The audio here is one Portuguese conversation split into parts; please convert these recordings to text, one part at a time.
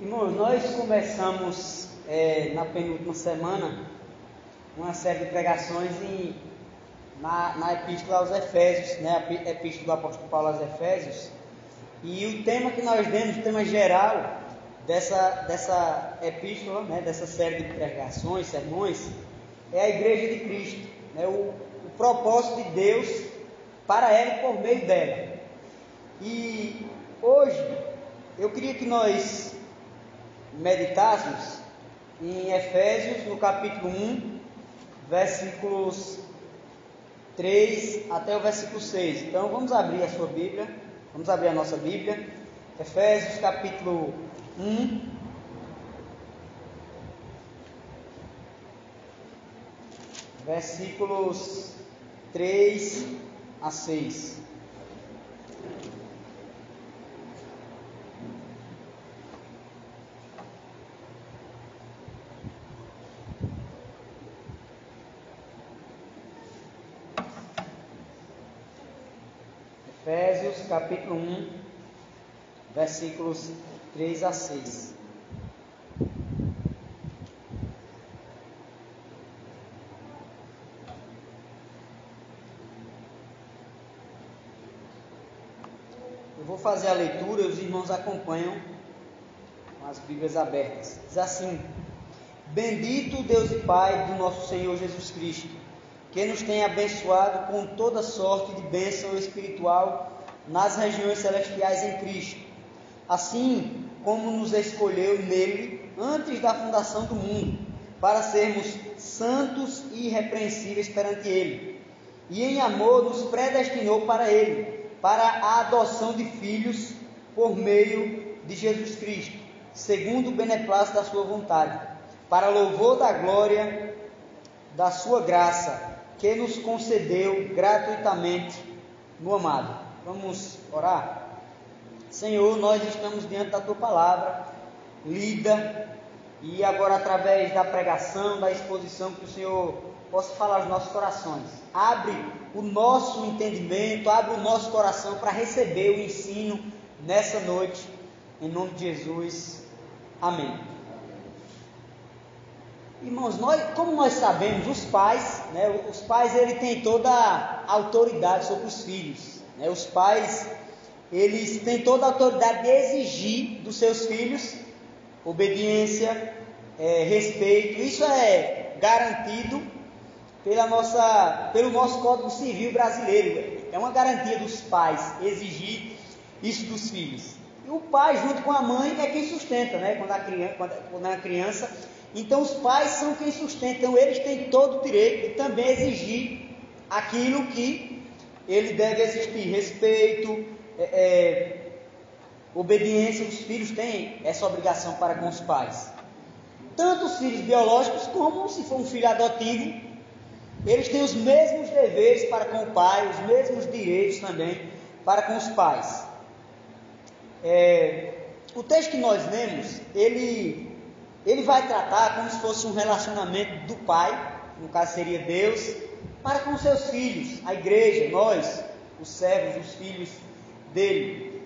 Irmãos, nós começamos é, na penúltima semana uma série de pregações na, na Epístola aos Efésios, né? a Epístola do Apóstolo Paulo aos Efésios, e o tema que nós demos, o tema geral dessa, dessa epístola, né? dessa série de pregações, sermões, é a Igreja de Cristo, né? o, o propósito de Deus para ela e por meio dela. E hoje eu queria que nós meditássemos em Efésios, no capítulo 1, versículos 3 até o versículo 6. Então vamos abrir a sua Bíblia, vamos abrir a nossa Bíblia. Efésios, capítulo 1. Versículos 3 a 6. Efésios capítulo 1, versículos 3 a 6. Eu vou fazer a leitura e os irmãos acompanham com as Bíblias abertas. Diz assim: Bendito Deus e Pai do nosso Senhor Jesus Cristo que nos tem abençoado com toda sorte de bênção espiritual nas regiões celestiais em Cristo, assim como nos escolheu nele antes da fundação do mundo, para sermos santos e irrepreensíveis perante ele, e em amor nos predestinou para ele, para a adoção de filhos por meio de Jesus Cristo, segundo o beneplácito da sua vontade, para louvor da glória da sua graça que nos concedeu gratuitamente no amado. Vamos orar? Senhor, nós estamos diante da tua palavra, lida, e agora através da pregação, da exposição, que o Senhor possa falar aos nossos corações. Abre o nosso entendimento, abre o nosso coração para receber o ensino nessa noite, em nome de Jesus. Amém. Irmãos, nós, como nós sabemos, os pais, né, os pais ele têm toda a autoridade sobre os filhos. Né, os pais, eles têm toda a autoridade de exigir dos seus filhos obediência, é, respeito. Isso é garantido pela nossa, pelo nosso Código Civil brasileiro. É uma garantia dos pais exigir isso dos filhos. E o pai, junto com a mãe, é quem sustenta, né? Quando a criança, quando, a criança então os pais são quem sustentam, eles têm todo o direito de também exigir aquilo que ele deve existir, respeito, é, é, obediência, os filhos têm essa obrigação para com os pais. Tanto os filhos biológicos como se for um filho adotivo, eles têm os mesmos deveres para com o pai, os mesmos direitos também para com os pais. É, o texto que nós lemos, ele ele vai tratar como se fosse um relacionamento do pai, no caso seria Deus, para com seus filhos, a igreja, nós, os servos, os filhos dele.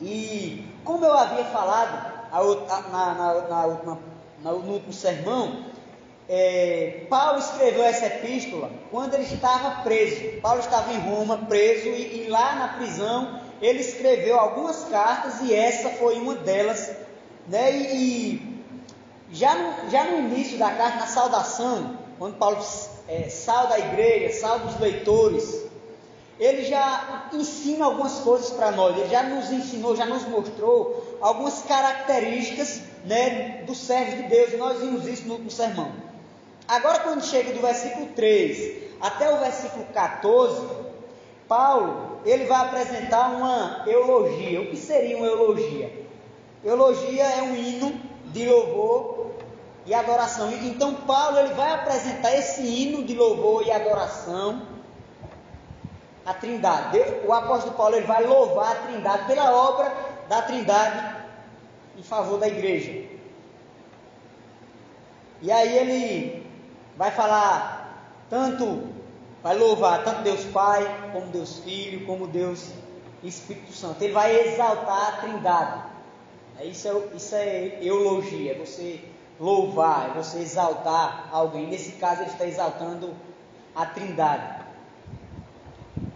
E como eu havia falado na, na, na, última, no último sermão, é, Paulo escreveu essa epístola quando ele estava preso. Paulo estava em Roma, preso, e, e lá na prisão ele escreveu algumas cartas e essa foi uma delas. Né? E, e já no, já no início da carta, na saudação, quando Paulo é, sauda a igreja, sauda os leitores, ele já ensina algumas coisas para nós, ele já nos ensinou, já nos mostrou algumas características né, do servo de Deus, e nós vimos isso no, no sermão. Agora, quando chega do versículo 3 até o versículo 14, Paulo ele vai apresentar uma eulogia. O que seria uma eulogia? Eulogia é um hino de louvor e adoração. Então Paulo ele vai apresentar esse hino de louvor e adoração à Trindade. O apóstolo Paulo ele vai louvar a Trindade pela obra da Trindade em favor da igreja. E aí ele vai falar tanto vai louvar tanto Deus Pai, como Deus Filho, como Deus Espírito Santo. Ele vai exaltar a Trindade. É isso, é, isso é eulogia, é você louvar, é você exaltar alguém. Nesse caso, ele está exaltando a Trindade.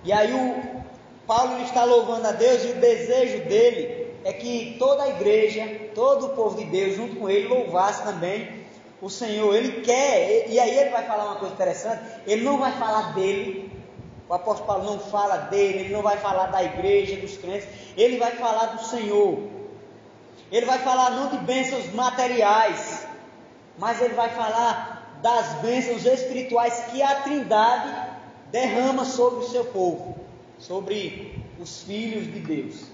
E aí o Paulo está louvando a Deus e o desejo dele é que toda a igreja, todo o povo de Deus, junto com ele, louvasse também o Senhor. Ele quer, e aí ele vai falar uma coisa interessante, ele não vai falar dele, o apóstolo Paulo não fala dele, ele não vai falar da igreja, dos crentes, ele vai falar do Senhor. Ele vai falar não de bênçãos materiais, mas ele vai falar das bênçãos espirituais que a Trindade derrama sobre o seu povo, sobre os filhos de Deus.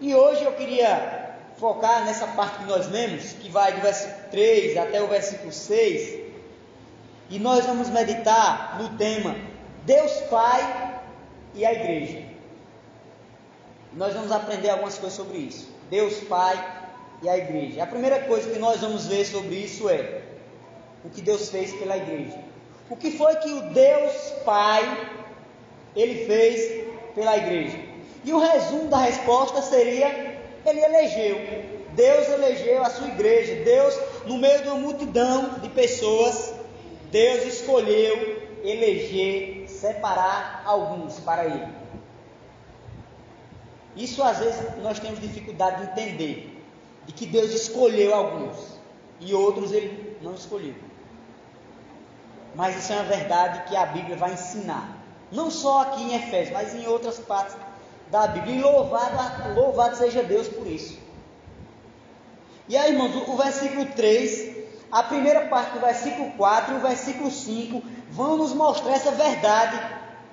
E hoje eu queria focar nessa parte que nós lemos, que vai do versículo 3 até o versículo 6, e nós vamos meditar no tema Deus Pai e a Igreja. Nós vamos aprender algumas coisas sobre isso. Deus Pai e a igreja. A primeira coisa que nós vamos ver sobre isso é o que Deus fez pela igreja. O que foi que o Deus Pai ele fez pela igreja? E o resumo da resposta seria: ele elegeu. Deus elegeu a sua igreja. Deus, no meio de uma multidão de pessoas, Deus escolheu eleger, separar alguns para ele. Isso às vezes nós temos dificuldade de entender de que Deus escolheu alguns e outros ele não escolheu. Mas isso é uma verdade que a Bíblia vai ensinar. Não só aqui em Efésios, mas em outras partes da Bíblia. E louvado, louvado seja Deus por isso. E aí, irmãos, o versículo 3, a primeira parte do versículo 4 e o versículo 5 vão nos mostrar essa verdade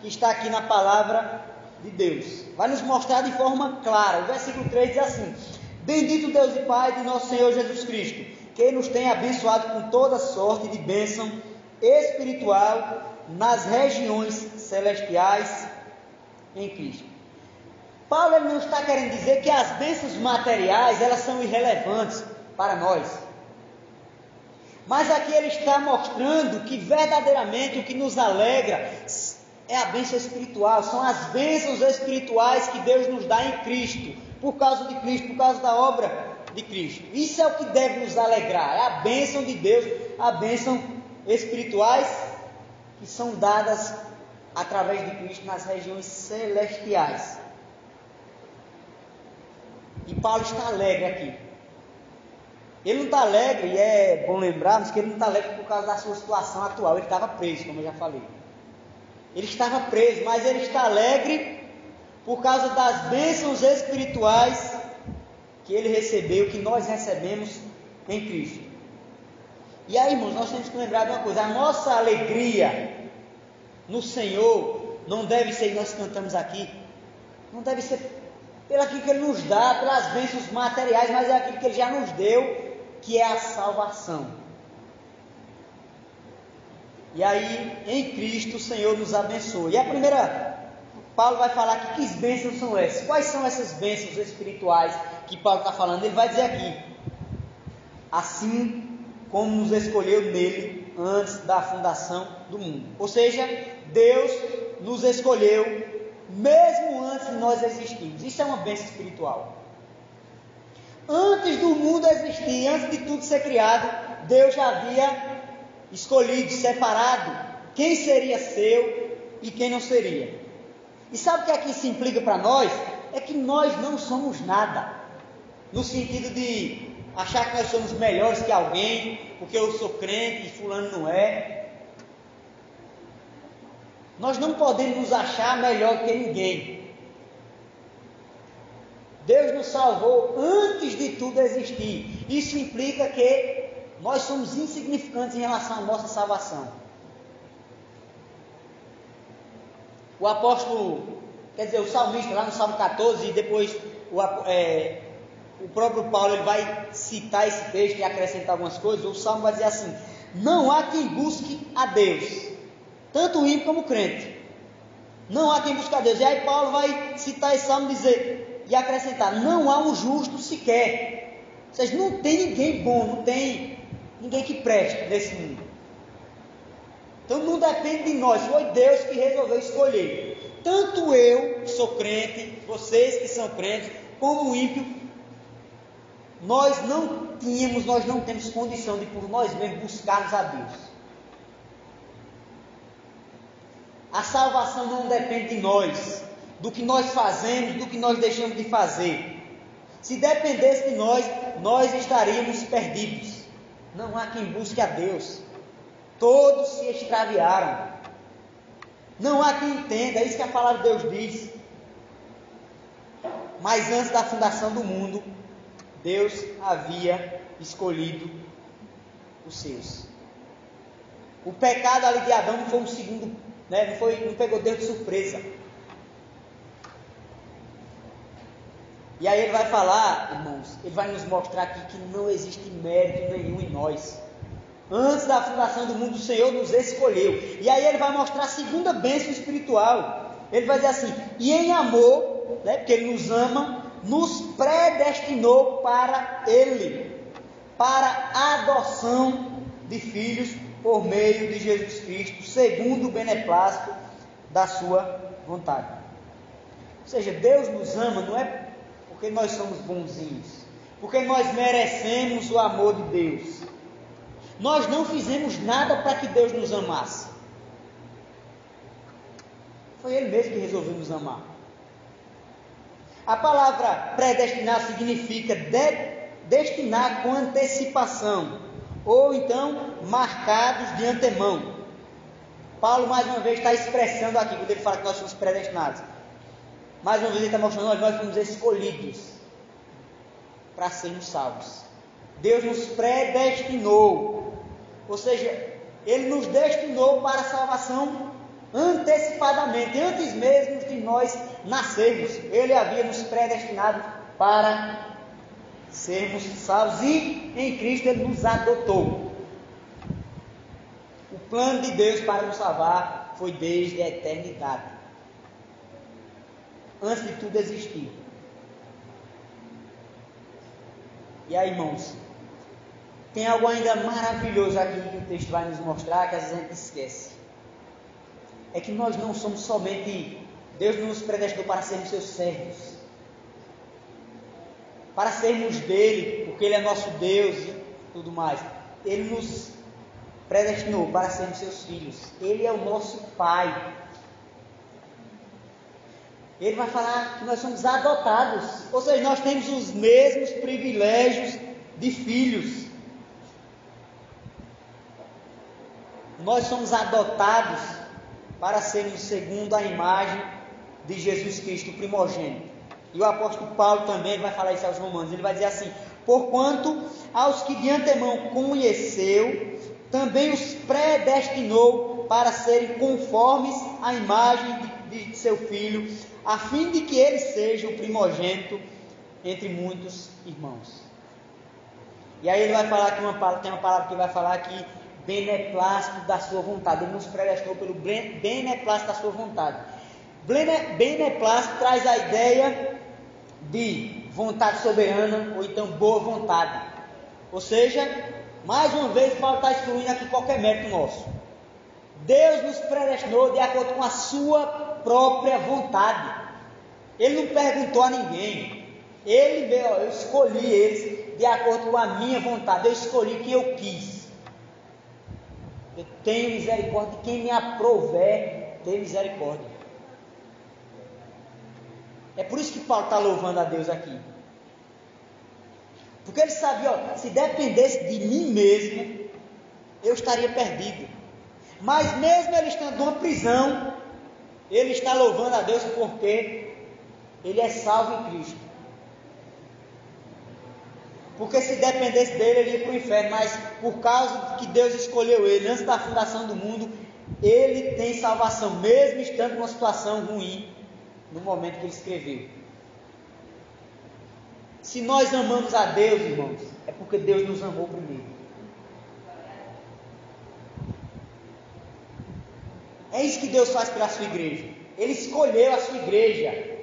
que está aqui na palavra de Deus. Vai nos mostrar de forma clara. O versículo 3 diz assim: Bendito Deus e Pai de nosso Senhor Jesus Cristo, que nos tem abençoado com toda sorte de bênção espiritual nas regiões celestiais em Cristo. Paulo ele não está querendo dizer que as bênçãos materiais elas são irrelevantes para nós. Mas aqui ele está mostrando que verdadeiramente o que nos alegra é a bênção espiritual, são as bênçãos espirituais que Deus nos dá em Cristo por causa de Cristo, por causa da obra de Cristo. Isso é o que deve nos alegrar, é a bênção de Deus, a bênção espirituais que são dadas através de Cristo nas regiões celestiais. E Paulo está alegre aqui. Ele não está alegre, e é bom lembrarmos que ele não está alegre por causa da sua situação atual. Ele estava preso, como eu já falei. Ele estava preso, mas ele está alegre por causa das bênçãos espirituais que ele recebeu, que nós recebemos em Cristo. E aí, irmãos, nós temos que lembrar de uma coisa: a nossa alegria no Senhor não deve ser, nós cantamos aqui, não deve ser pelo que Ele nos dá, pelas bênçãos materiais, mas é aquilo que Ele já nos deu, que é a salvação. E aí, em Cristo, o Senhor nos abençoa. E a primeira Paulo vai falar que que bênçãos são essas? Quais são essas bênçãos espirituais que Paulo está falando? Ele vai dizer aqui: assim como nos escolheu nele antes da fundação do mundo. Ou seja, Deus nos escolheu mesmo antes de nós existirmos. Isso é uma bênção espiritual. Antes do mundo existir, antes de tudo ser criado, Deus já havia escolhido, separado quem seria seu e quem não seria. E sabe o que aqui se implica para nós? É que nós não somos nada. No sentido de achar que nós somos melhores que alguém, porque eu sou crente e fulano não é. Nós não podemos nos achar melhor que ninguém. Deus nos salvou antes de tudo existir. Isso implica que nós somos insignificantes em relação à nossa salvação. O apóstolo, quer dizer, o salmista lá no Salmo 14, e depois o, é, o próprio Paulo ele vai citar esse texto e acrescentar algumas coisas. O salmo vai dizer assim: Não há quem busque a Deus, tanto o ímpio como o crente. Não há quem busque a Deus. E aí Paulo vai citar esse salmo e dizer e acrescentar: Não há um justo sequer. Ou seja, não tem ninguém bom, não tem ninguém que preste nesse mundo. Então não depende de nós, foi Deus que resolveu escolher. Tanto eu, que sou crente, vocês que são crentes, como o ímpio, nós não tínhamos, nós não temos condição de por nós mesmos buscarmos a Deus. A salvação não depende de nós, do que nós fazemos, do que nós deixamos de fazer. Se dependesse de nós, nós estaríamos perdidos. Não há quem busque a Deus. Todos se extraviaram. Não há quem entenda, é isso que a palavra de Deus diz. Mas antes da fundação do mundo, Deus havia escolhido os seus. O pecado ali de Adão não foi um segundo, né? não, foi, não pegou Deus de surpresa. E aí ele vai falar, irmãos, ele vai nos mostrar aqui que não existe mérito nenhum em nós. Antes da fundação do mundo, o Senhor nos escolheu. E aí ele vai mostrar a segunda bênção espiritual. Ele vai dizer assim: e em amor, né, porque ele nos ama, nos predestinou para Ele, para a adoção de filhos por meio de Jesus Cristo, segundo o beneplácito da Sua vontade. Ou seja, Deus nos ama não é porque nós somos bonzinhos, porque nós merecemos o amor de Deus. Nós não fizemos nada para que Deus nos amasse. Foi Ele mesmo que resolveu nos amar. A palavra predestinar significa de, destinar com antecipação, ou então marcados de antemão. Paulo, mais uma vez, está expressando aqui, quando ele fala que nós somos predestinados. Mais uma vez, ele está mostrando, nós, nós fomos escolhidos para sermos salvos. Deus nos predestinou, ou seja, Ele nos destinou para a salvação antecipadamente, antes mesmo de nós nascermos. Ele havia nos predestinado para sermos salvos e em Cristo Ele nos adotou. O plano de Deus para nos salvar foi desde a eternidade. Antes de tudo existir. E aí, irmãos, tem algo ainda maravilhoso aqui que o texto vai nos mostrar que às vezes a gente esquece é que nós não somos somente, Deus nos predestinou para sermos seus servos, para sermos dele, porque ele é nosso Deus e tudo mais. Ele nos predestinou para sermos seus filhos. Ele é o nosso Pai. Ele vai falar que nós somos adotados, ou seja, nós temos os mesmos privilégios de filhos. Nós somos adotados para sermos segundo a imagem de Jesus Cristo, primogênito. E o apóstolo Paulo também vai falar isso aos romanos. Ele vai dizer assim: Porquanto aos que de antemão conheceu, também os predestinou para serem conformes à imagem de, de seu filho, a fim de que ele seja o primogênito entre muitos irmãos. E aí ele vai falar que uma, tem uma palavra que vai falar que beneplácito da sua vontade. Ele nos predestinou pelo beneplácito da sua vontade. Beneplácito traz a ideia de vontade soberana ou então boa vontade. Ou seja, mais uma vez, Paulo está excluindo aqui qualquer mérito nosso. Deus nos predestinou de acordo com a sua própria vontade. Ele não perguntou a ninguém. Ele veio, eu escolhi eles de acordo com a minha vontade. Eu escolhi quem eu quis. Eu tenho misericórdia de quem me aprover ter misericórdia. É por isso que Paulo está louvando a Deus aqui. Porque ele sabia, ó, se dependesse de mim mesmo, eu estaria perdido. Mas mesmo ele estando numa prisão, ele está louvando a Deus porque ele é salvo em Cristo. Porque se dependesse dele, ele ia para o inferno. Mas por causa que Deus escolheu ele antes da fundação do mundo, ele tem salvação, mesmo estando numa situação ruim no momento que ele escreveu. Se nós amamos a Deus, irmãos, é porque Deus nos amou primeiro. É isso que Deus faz pela sua igreja. Ele escolheu a sua igreja.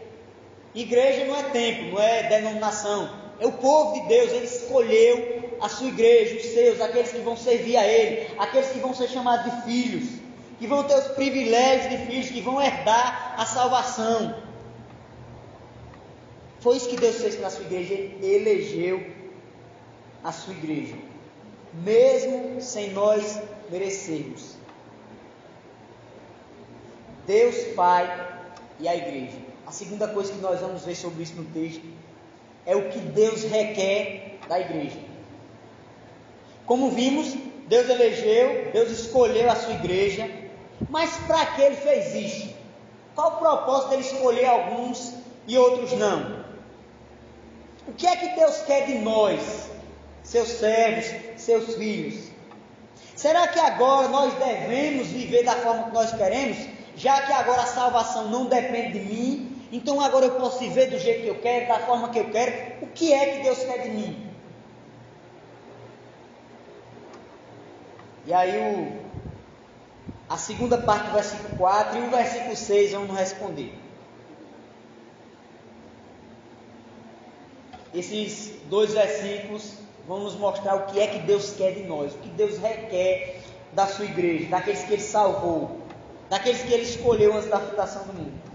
Igreja não é templo, não é denominação é o povo de Deus, ele escolheu a sua igreja, os seus, aqueles que vão servir a ele, aqueles que vão ser chamados de filhos, que vão ter os privilégios de filhos, que vão herdar a salvação. Foi isso que Deus fez para a sua igreja, ele elegeu a sua igreja, mesmo sem nós merecermos. Deus Pai e a igreja. A segunda coisa que nós vamos ver sobre isso no texto é o que Deus requer da igreja. Como vimos, Deus elegeu, Deus escolheu a sua igreja, mas para que ele fez isso? Qual o propósito dele escolher alguns e outros não? O que é que Deus quer de nós, seus servos, seus filhos? Será que agora nós devemos viver da forma que nós queremos? Já que agora a salvação não depende de mim, então agora eu posso viver do jeito que eu quero, da forma que eu quero. O que é que Deus quer de mim? E aí o, a segunda parte do versículo 4 e o versículo 6 vão nos responder. Esses dois versículos vão nos mostrar o que é que Deus quer de nós, o que Deus requer da sua igreja, daqueles que Ele salvou, daqueles que Ele escolheu antes da fundação do mundo.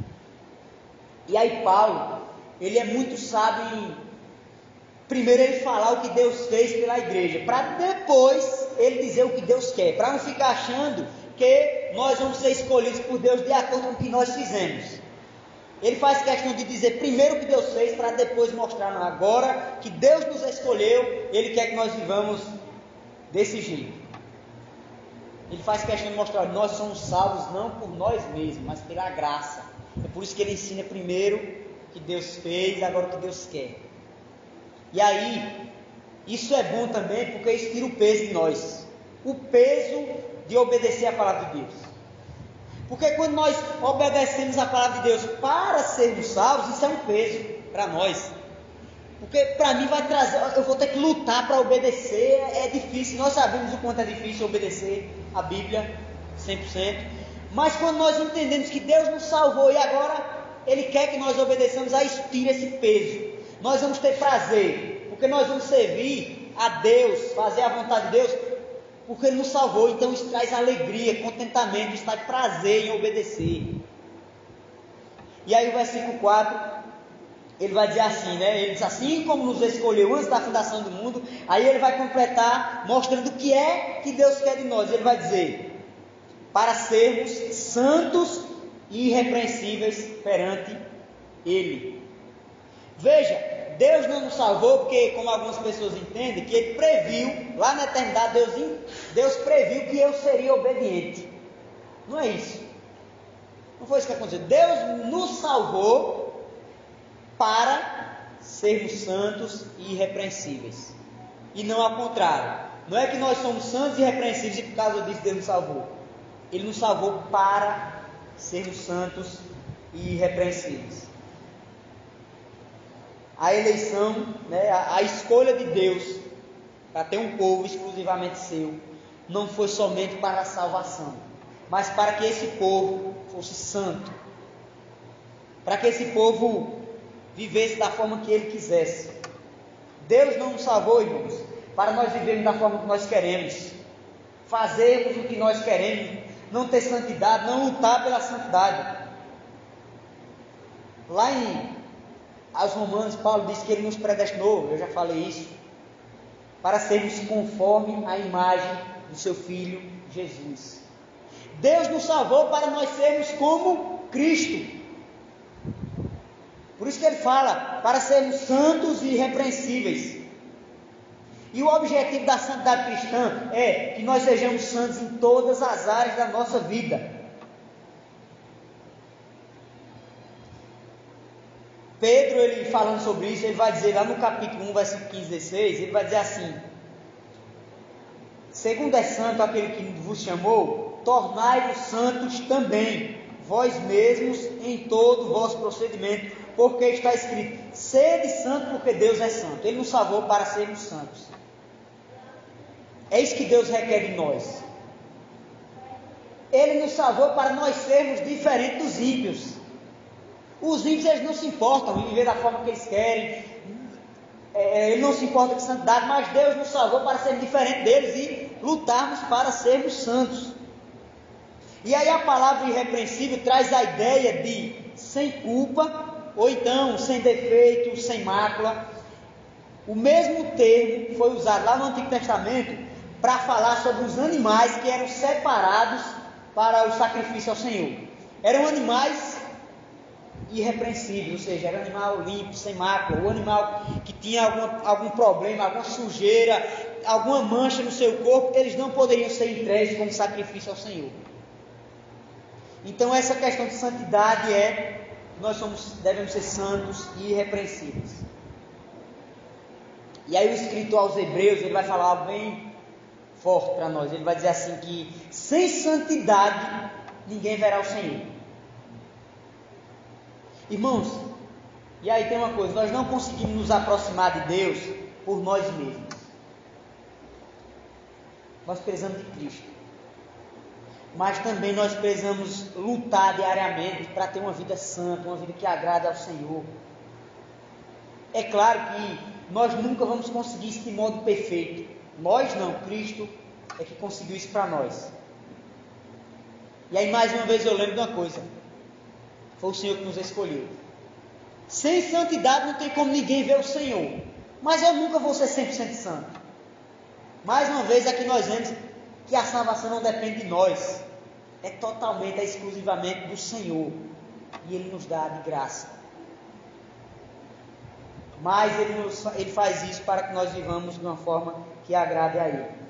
E aí Paulo, ele é muito sábio em primeiro ele falar o que Deus fez pela igreja, para depois ele dizer o que Deus quer, para não ficar achando que nós vamos ser escolhidos por Deus de acordo com o que nós fizemos. Ele faz questão de dizer primeiro o que Deus fez, para depois mostrar agora que Deus nos escolheu, Ele quer que nós vivamos desse jeito. Ele faz questão de mostrar que nós somos salvos não por nós mesmos, mas pela graça. É por isso que ele ensina primeiro o que Deus fez, agora o que Deus quer. E aí, isso é bom também porque isso tira o peso de nós. O peso de obedecer a palavra de Deus. Porque quando nós obedecemos a palavra de Deus para sermos salvos, isso é um peso para nós. Porque para mim vai trazer, eu vou ter que lutar para obedecer, é difícil, nós sabemos o quanto é difícil obedecer a Bíblia 100%. Mas quando nós entendemos que Deus nos salvou e agora Ele quer que nós obedeçamos, aí tira esse peso. Nós vamos ter prazer, porque nós vamos servir a Deus, fazer a vontade de Deus, porque Ele nos salvou, então isso traz alegria, contentamento, isso traz prazer em obedecer. E aí o versículo 4, ele vai dizer assim, né? Ele diz assim como nos escolheu antes da fundação do mundo, aí ele vai completar mostrando o que é que Deus quer de nós. Ele vai dizer: para sermos santos e irrepreensíveis perante Ele. Veja, Deus não nos salvou porque, como algumas pessoas entendem, que Ele previu, lá na eternidade, Deus, Deus previu que eu seria obediente. Não é isso. Não foi isso que aconteceu. Deus nos salvou para sermos santos e irrepreensíveis. E não ao contrário. Não é que nós somos santos e irrepreensíveis e por causa disso Deus nos salvou. Ele nos salvou para sermos santos e irrepreensíveis a eleição, né, a, a escolha de Deus para ter um povo exclusivamente seu, não foi somente para a salvação, mas para que esse povo fosse santo, para que esse povo vivesse da forma que ele quisesse. Deus não nos salvou, irmãos, para nós vivermos da forma que nós queremos, fazermos o que nós queremos, não ter santidade, não lutar pela santidade. Lá em aos Romanos, Paulo diz que ele nos predestinou, eu já falei isso, para sermos conforme a imagem do seu Filho Jesus. Deus nos salvou para nós sermos como Cristo. Por isso que ele fala, para sermos santos e irrepreensíveis. E o objetivo da santidade cristã é que nós sejamos santos em todas as áreas da nossa vida. Pedro, ele falando sobre isso, ele vai dizer lá no capítulo 1, versículo 15, 16, ele vai dizer assim: Segundo é santo aquele que vos chamou, tornai-vos santos também, vós mesmos, em todo o vosso procedimento, porque está escrito: sede santo, porque Deus é santo. Ele nos salvou para sermos santos. É isso que Deus requer de nós. Ele nos salvou para nós sermos diferentes dos ímpios. Os ímpios eles não se importam em viver da forma que eles querem, é, ele não se importa com santidade, mas Deus nos salvou para sermos diferentes deles e lutarmos para sermos santos. E aí a palavra irrepreensível traz a ideia de sem culpa, ou então sem defeito, sem mácula. O mesmo termo foi usado lá no Antigo Testamento para falar sobre os animais que eram separados para o sacrifício ao Senhor. Eram animais irrepreensíveis, ou seja, era animal limpo, sem mácula, o animal que tinha algum, algum problema, alguma sujeira, alguma mancha no seu corpo, eles não poderiam ser entregues como sacrifício ao Senhor. Então essa questão de santidade é nós somos, devemos ser santos e irrepreensíveis. E aí o escritor aos Hebreus ele vai falar bem forte para nós. Ele vai dizer assim que sem santidade ninguém verá o Senhor. Irmãos, e aí tem uma coisa, nós não conseguimos nos aproximar de Deus por nós mesmos. Nós precisamos de Cristo. Mas também nós precisamos lutar diariamente para ter uma vida santa, uma vida que agrada ao Senhor. É claro que nós nunca vamos conseguir isso de modo perfeito. Nós não, Cristo é que conseguiu isso para nós. E aí mais uma vez eu lembro de uma coisa. Foi o Senhor que nos escolheu. Sem santidade não tem como ninguém ver o Senhor. Mas eu nunca vou ser 100% santo. Mais uma vez aqui nós vemos que a salvação não depende de nós. É totalmente, é exclusivamente do Senhor. E Ele nos dá de graça. Mas Ele, nos, ele faz isso para que nós vivamos de uma forma que agrade a Ele.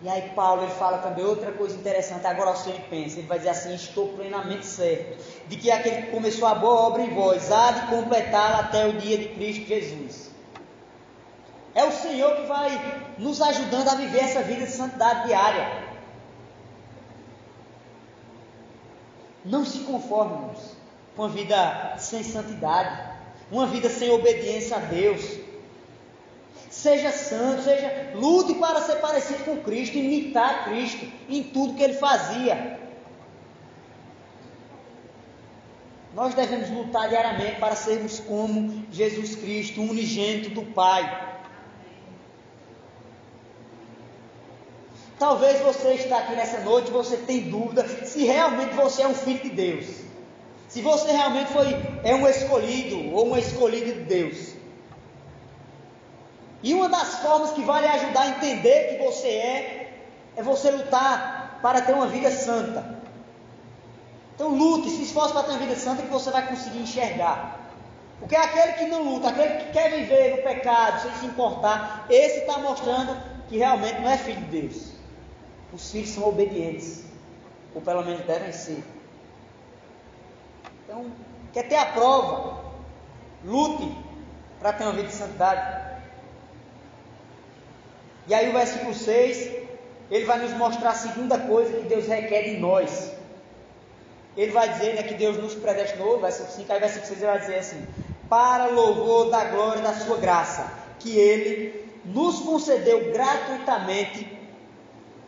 E aí Paulo ele fala também outra coisa interessante agora aos Filipenses, ele vai dizer assim, estou plenamente certo de que aquele que começou a boa obra em vós há de completá-la até o dia de Cristo Jesus. É o Senhor que vai nos ajudando a viver essa vida de santidade diária. Não se conformemos uma vida sem santidade, uma vida sem obediência a Deus, Seja santo, seja lute para ser parecido com Cristo, imitar Cristo em tudo que ele fazia. Nós devemos lutar diariamente para sermos como Jesus Cristo, unigênito do Pai. Talvez você está aqui nessa noite, você tem dúvida se realmente você é um filho de Deus. Se você realmente foi é um escolhido ou uma escolhida de Deus. E uma das formas que vai lhe ajudar a entender que você é, é você lutar para ter uma vida santa. Então lute, se esforce para ter uma vida santa que você vai conseguir enxergar. Porque aquele que não luta, aquele que quer viver no pecado, sem se importar, esse está mostrando que realmente não é filho de Deus. Os filhos são obedientes, ou pelo menos devem ser. Então, quer ter a prova? Lute para ter uma vida de santidade. E aí o versículo 6, ele vai nos mostrar a segunda coisa que Deus requer de nós. Ele vai dizer né, que Deus nos predestinou, versículo 5, aí versículo 6 ele vai dizer assim, para louvor da glória da sua graça, que ele nos concedeu gratuitamente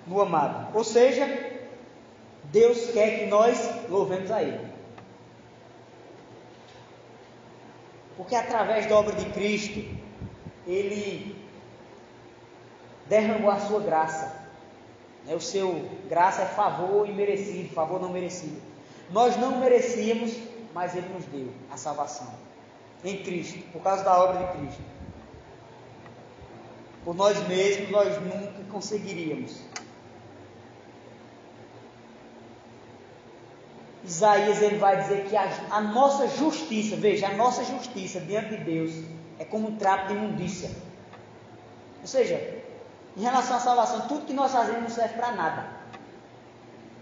no amado. Ou seja, Deus quer que nós louvemos a Ele. Porque através da obra de Cristo, Ele derramou a sua graça. Né, o seu graça é favor imerecido, favor não merecido. Nós não merecíamos, mas Ele nos deu a salvação em Cristo, por causa da obra de Cristo. Por nós mesmos, nós nunca conseguiríamos. Isaías ele vai dizer que a, a, nossa justiça, veja, a nossa justiça diante de Deus é como um trapo de imundícia. Ou seja, em relação à salvação, tudo que nós fazemos não serve para nada.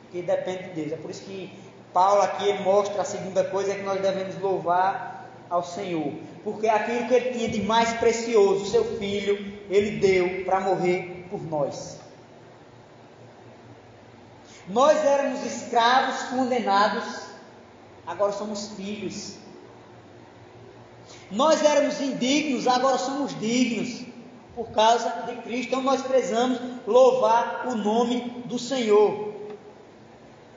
Porque depende de Deus. É por isso que Paulo aqui mostra a segunda coisa é que nós devemos louvar ao Senhor. Porque aquilo que ele tinha de mais precioso, seu filho, ele deu para morrer por nós. Nós éramos escravos condenados, agora somos filhos. Nós éramos indignos, agora somos dignos por causa de Cristo. Então nós precisamos louvar o nome do Senhor.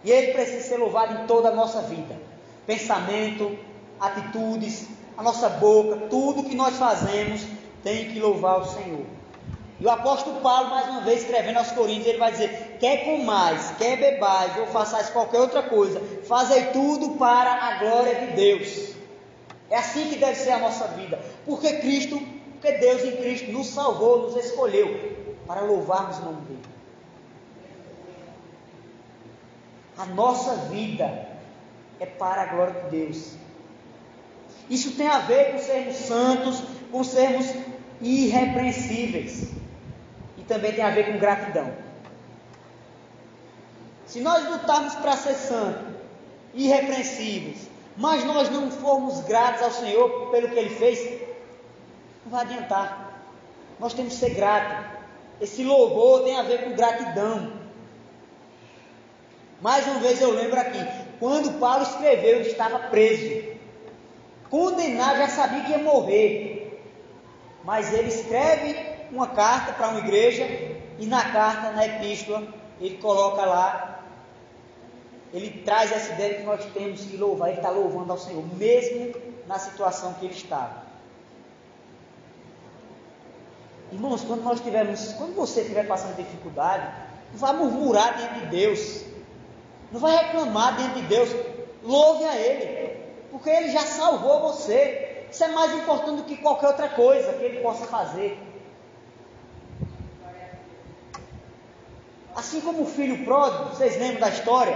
E Ele precisa ser louvado em toda a nossa vida. Pensamento, atitudes, a nossa boca, tudo que nós fazemos tem que louvar o Senhor. E o apóstolo Paulo, mais uma vez, escrevendo aos Coríntios, ele vai dizer: quer comais, quer bebais, ou façais qualquer outra coisa, fazei tudo para a glória de Deus. É assim que deve ser a nossa vida. Porque Cristo, porque Deus em Cristo nos salvou, nos escolheu para louvarmos o nome dele. A nossa vida é para a glória de Deus. Isso tem a ver com sermos santos, com sermos irrepreensíveis. E também tem a ver com gratidão. Se nós lutarmos para ser santos, irrepreensíveis, mas nós não formos gratos ao Senhor pelo que Ele fez, não vai adiantar. Nós temos que ser gratos. Esse louvor tem a ver com gratidão. Mais uma vez eu lembro aqui, quando Paulo escreveu, ele estava preso. Condenado, já sabia que ia morrer. Mas ele escreve uma carta para uma igreja e na carta, na epístola, ele coloca lá, ele traz essa ideia que nós temos que louvar, ele está louvando ao Senhor, mesmo na situação que ele estava. Irmãos, quando nós tivermos, quando você estiver passando dificuldade, não vá murmurar diante de Deus. Não vai reclamar diante de Deus. Louve a Ele. Porque Ele já salvou você. Isso é mais importante do que qualquer outra coisa que Ele possa fazer. Assim como o filho pródigo, vocês lembram da história?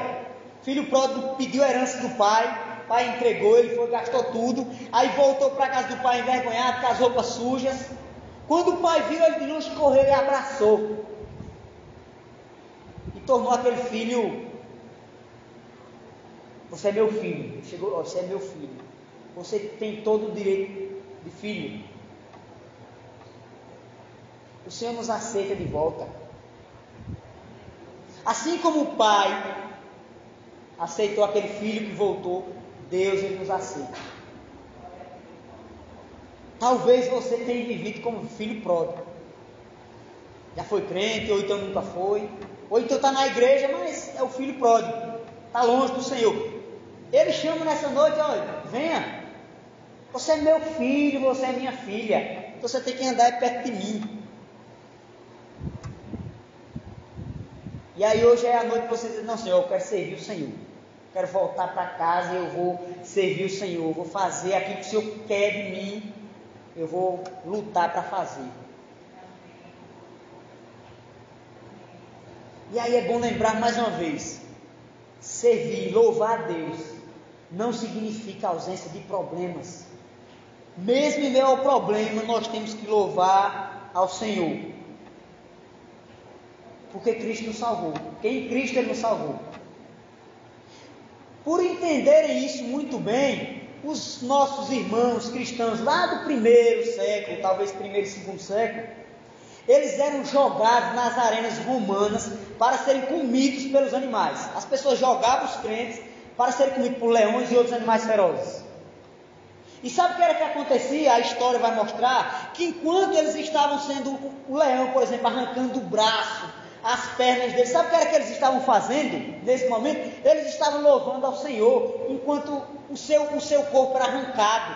O filho pródigo pediu a herança do pai, o pai entregou, ele foi, gastou tudo, aí voltou para a casa do pai envergonhado, com as roupas sujas. Quando o pai viu ele de longe, correu e abraçou. E tornou aquele filho você é meu filho. Chegou, você é meu filho. Você tem todo o direito de filho. O Senhor nos aceita de volta. Assim como o pai aceitou aquele filho que voltou, Deus ele nos aceita. Talvez você tenha vivido como filho pródigo. Já foi crente, ou então nunca foi. Ou então está na igreja, mas é o filho pródigo. Está longe do Senhor. Ele chama nessa noite, olha, venha. Você é meu filho, você é minha filha. Você tem que andar perto de mim. E aí hoje é a noite que você diz, não Senhor, eu quero servir o Senhor. Quero voltar para casa e eu vou servir o Senhor. Vou fazer aquilo que o Senhor quer de mim. Eu vou lutar para fazer. E aí é bom lembrar mais uma vez: servir, louvar a Deus não significa ausência de problemas. Mesmo em meio ao problema, nós temos que louvar ao Senhor. Porque Cristo nos salvou. Porque em Cristo Ele nos salvou. Por entenderem isso muito bem, os nossos irmãos cristãos lá do primeiro século, talvez primeiro e segundo século, eles eram jogados nas arenas romanas para serem comidos pelos animais. As pessoas jogavam os crentes para ser comido por leões e outros animais ferozes. E sabe o que era que acontecia? A história vai mostrar que enquanto eles estavam sendo o leão, por exemplo, arrancando o braço, as pernas deles, sabe o que era que eles estavam fazendo nesse momento? Eles estavam louvando ao Senhor, enquanto o seu, o seu corpo era arrancado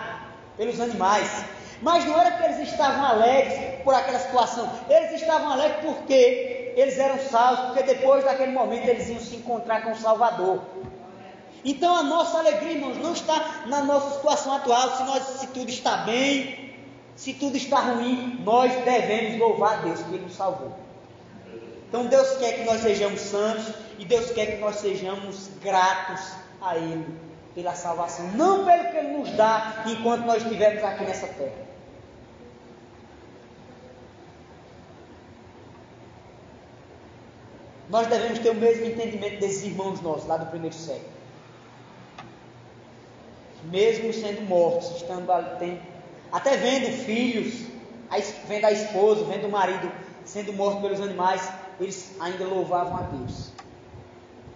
pelos animais. Mas não era que eles estavam alegres por aquela situação, eles estavam alegres porque eles eram salvos, porque depois daquele momento eles iam se encontrar com o Salvador. Então a nossa alegria, irmãos, não está na nossa situação atual, se, nós, se tudo está bem, se tudo está ruim, nós devemos louvar a Deus que Ele nos salvou. Então Deus quer que nós sejamos santos e Deus quer que nós sejamos gratos a Ele pela salvação, não pelo que Ele nos dá enquanto nós estivermos aqui nessa terra. Nós devemos ter o mesmo entendimento desses irmãos nossos lá do primeiro século mesmo sendo mortos, estando tem, até vendo filhos, vendo a esposa, vendo o marido sendo morto pelos animais, eles ainda louvavam a Deus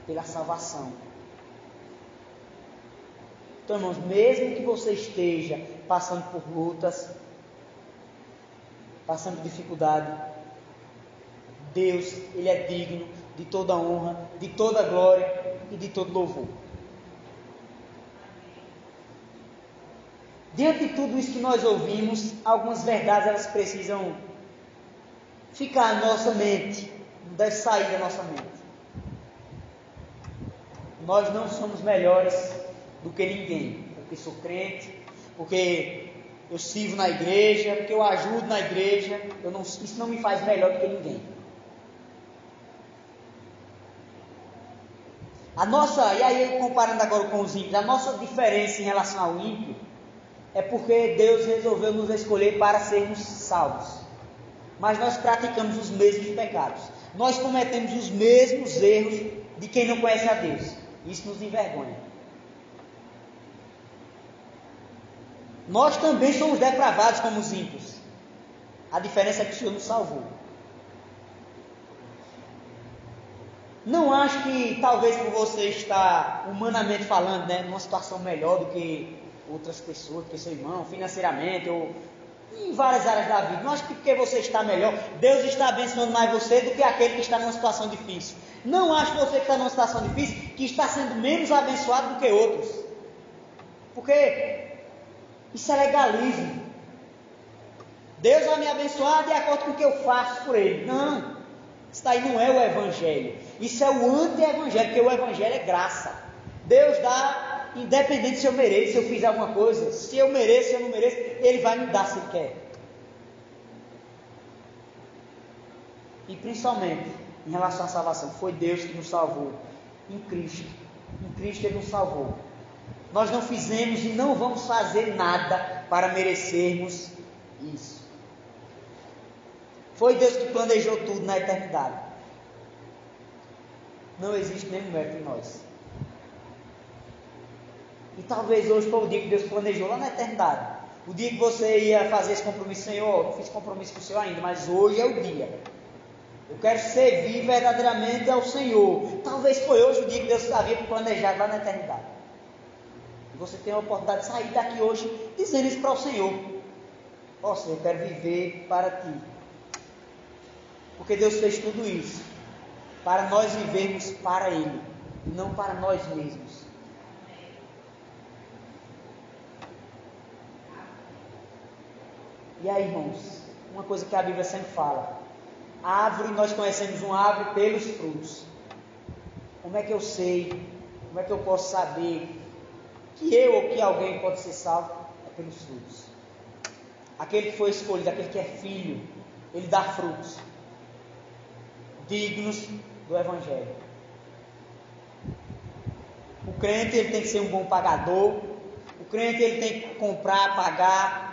pela salvação. Então, irmãos, mesmo que você esteja passando por lutas, passando dificuldade, Deus, Ele é digno de toda honra, de toda glória e de todo louvor. Diante de tudo isso que nós ouvimos, algumas verdades elas precisam ficar na nossa mente, não deve sair da nossa mente. Nós não somos melhores do que ninguém, porque sou crente, porque eu sirvo na igreja, porque eu ajudo na igreja, não, isso não me faz melhor do que ninguém. A nossa, e aí comparando agora com os ímpios, a nossa diferença em relação ao ímpio é porque Deus resolveu nos escolher para sermos salvos. Mas nós praticamos os mesmos pecados. Nós cometemos os mesmos erros de quem não conhece a Deus. Isso nos envergonha. Nós também somos depravados como os ímpios. A diferença é que o Senhor nos salvou. Não acho que talvez por você estar humanamente falando, né, numa situação melhor do que outras pessoas, do que seu irmão, financeiramente ou em várias áreas da vida. Não acho que porque você está melhor, Deus está abençoando mais você do que aquele que está numa situação difícil. Não acho você que está numa situação difícil que está sendo menos abençoado do que outros. Porque isso é legalismo. Deus vai me abençoar de acordo com o que eu faço por Ele. Não. Isso aí não é o Evangelho. Isso é o anti-Evangelho, porque o Evangelho é graça. Deus dá, independente se eu mereço, se eu fiz alguma coisa. Se eu mereço, se eu não mereço, Ele vai me dar se Ele quer. E principalmente em relação à salvação, foi Deus que nos salvou em Cristo. Em Cristo Ele nos salvou. Nós não fizemos e não vamos fazer nada para merecermos isso. Foi Deus que planejou tudo na eternidade. Não existe nenhum mérito em nós. E talvez hoje foi o dia que Deus planejou lá na eternidade. O dia que você ia fazer esse compromisso, Senhor, não fiz compromisso com o Senhor ainda, mas hoje é o dia. Eu quero servir verdadeiramente ao Senhor. Talvez foi hoje o dia que Deus havia planejado lá na eternidade. E você tem a oportunidade de sair daqui hoje dizendo isso para o Senhor. Ó oh, Senhor, eu quero viver para Ti. Porque Deus fez tudo isso para nós vivermos para Ele, não para nós mesmos. E aí, irmãos, uma coisa que a Bíblia sempre fala: a árvore, nós conhecemos uma árvore pelos frutos. Como é que eu sei? Como é que eu posso saber que eu ou que alguém pode ser salvo é pelos frutos. Aquele que foi escolhido, aquele que é filho, ele dá frutos dignos do Evangelho. O crente ele tem que ser um bom pagador. O crente ele tem que comprar, pagar.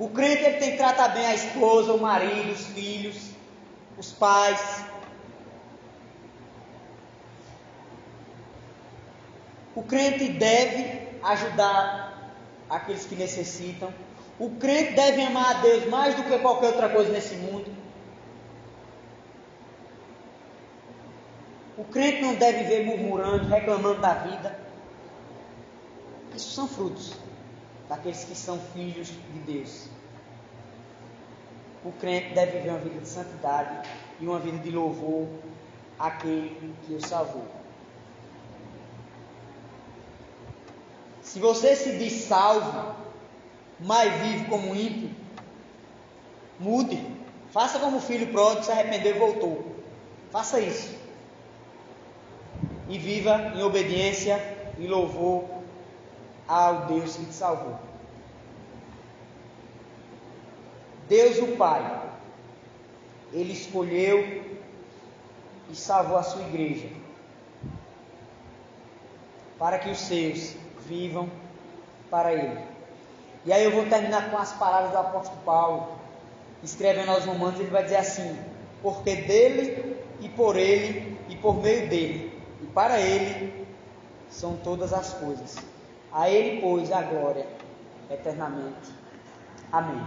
O crente ele tem que tratar bem a esposa, o marido, os filhos, os pais. O crente deve ajudar aqueles que necessitam. O crente deve amar a Deus mais do que qualquer outra coisa nesse mundo. O crente não deve viver murmurando, reclamando da vida. Isso são frutos daqueles que são filhos de Deus. O crente deve viver uma vida de santidade e uma vida de louvor àquele que o salvou. Se você se diz salvo, mas vive como ímpio, mude. Faça como o filho pródigo se arrependeu e voltou. Faça isso. E viva em obediência e louvor ao Deus que te salvou. Deus o Pai, Ele escolheu e salvou a sua igreja para que os seus vivam para Ele. E aí eu vou terminar com as palavras do apóstolo Paulo, escrevendo aos Romanos, ele vai dizer assim: Porque dele e por ele e por meio dele e para ele são todas as coisas. A ele, pois, a glória eternamente. Amém.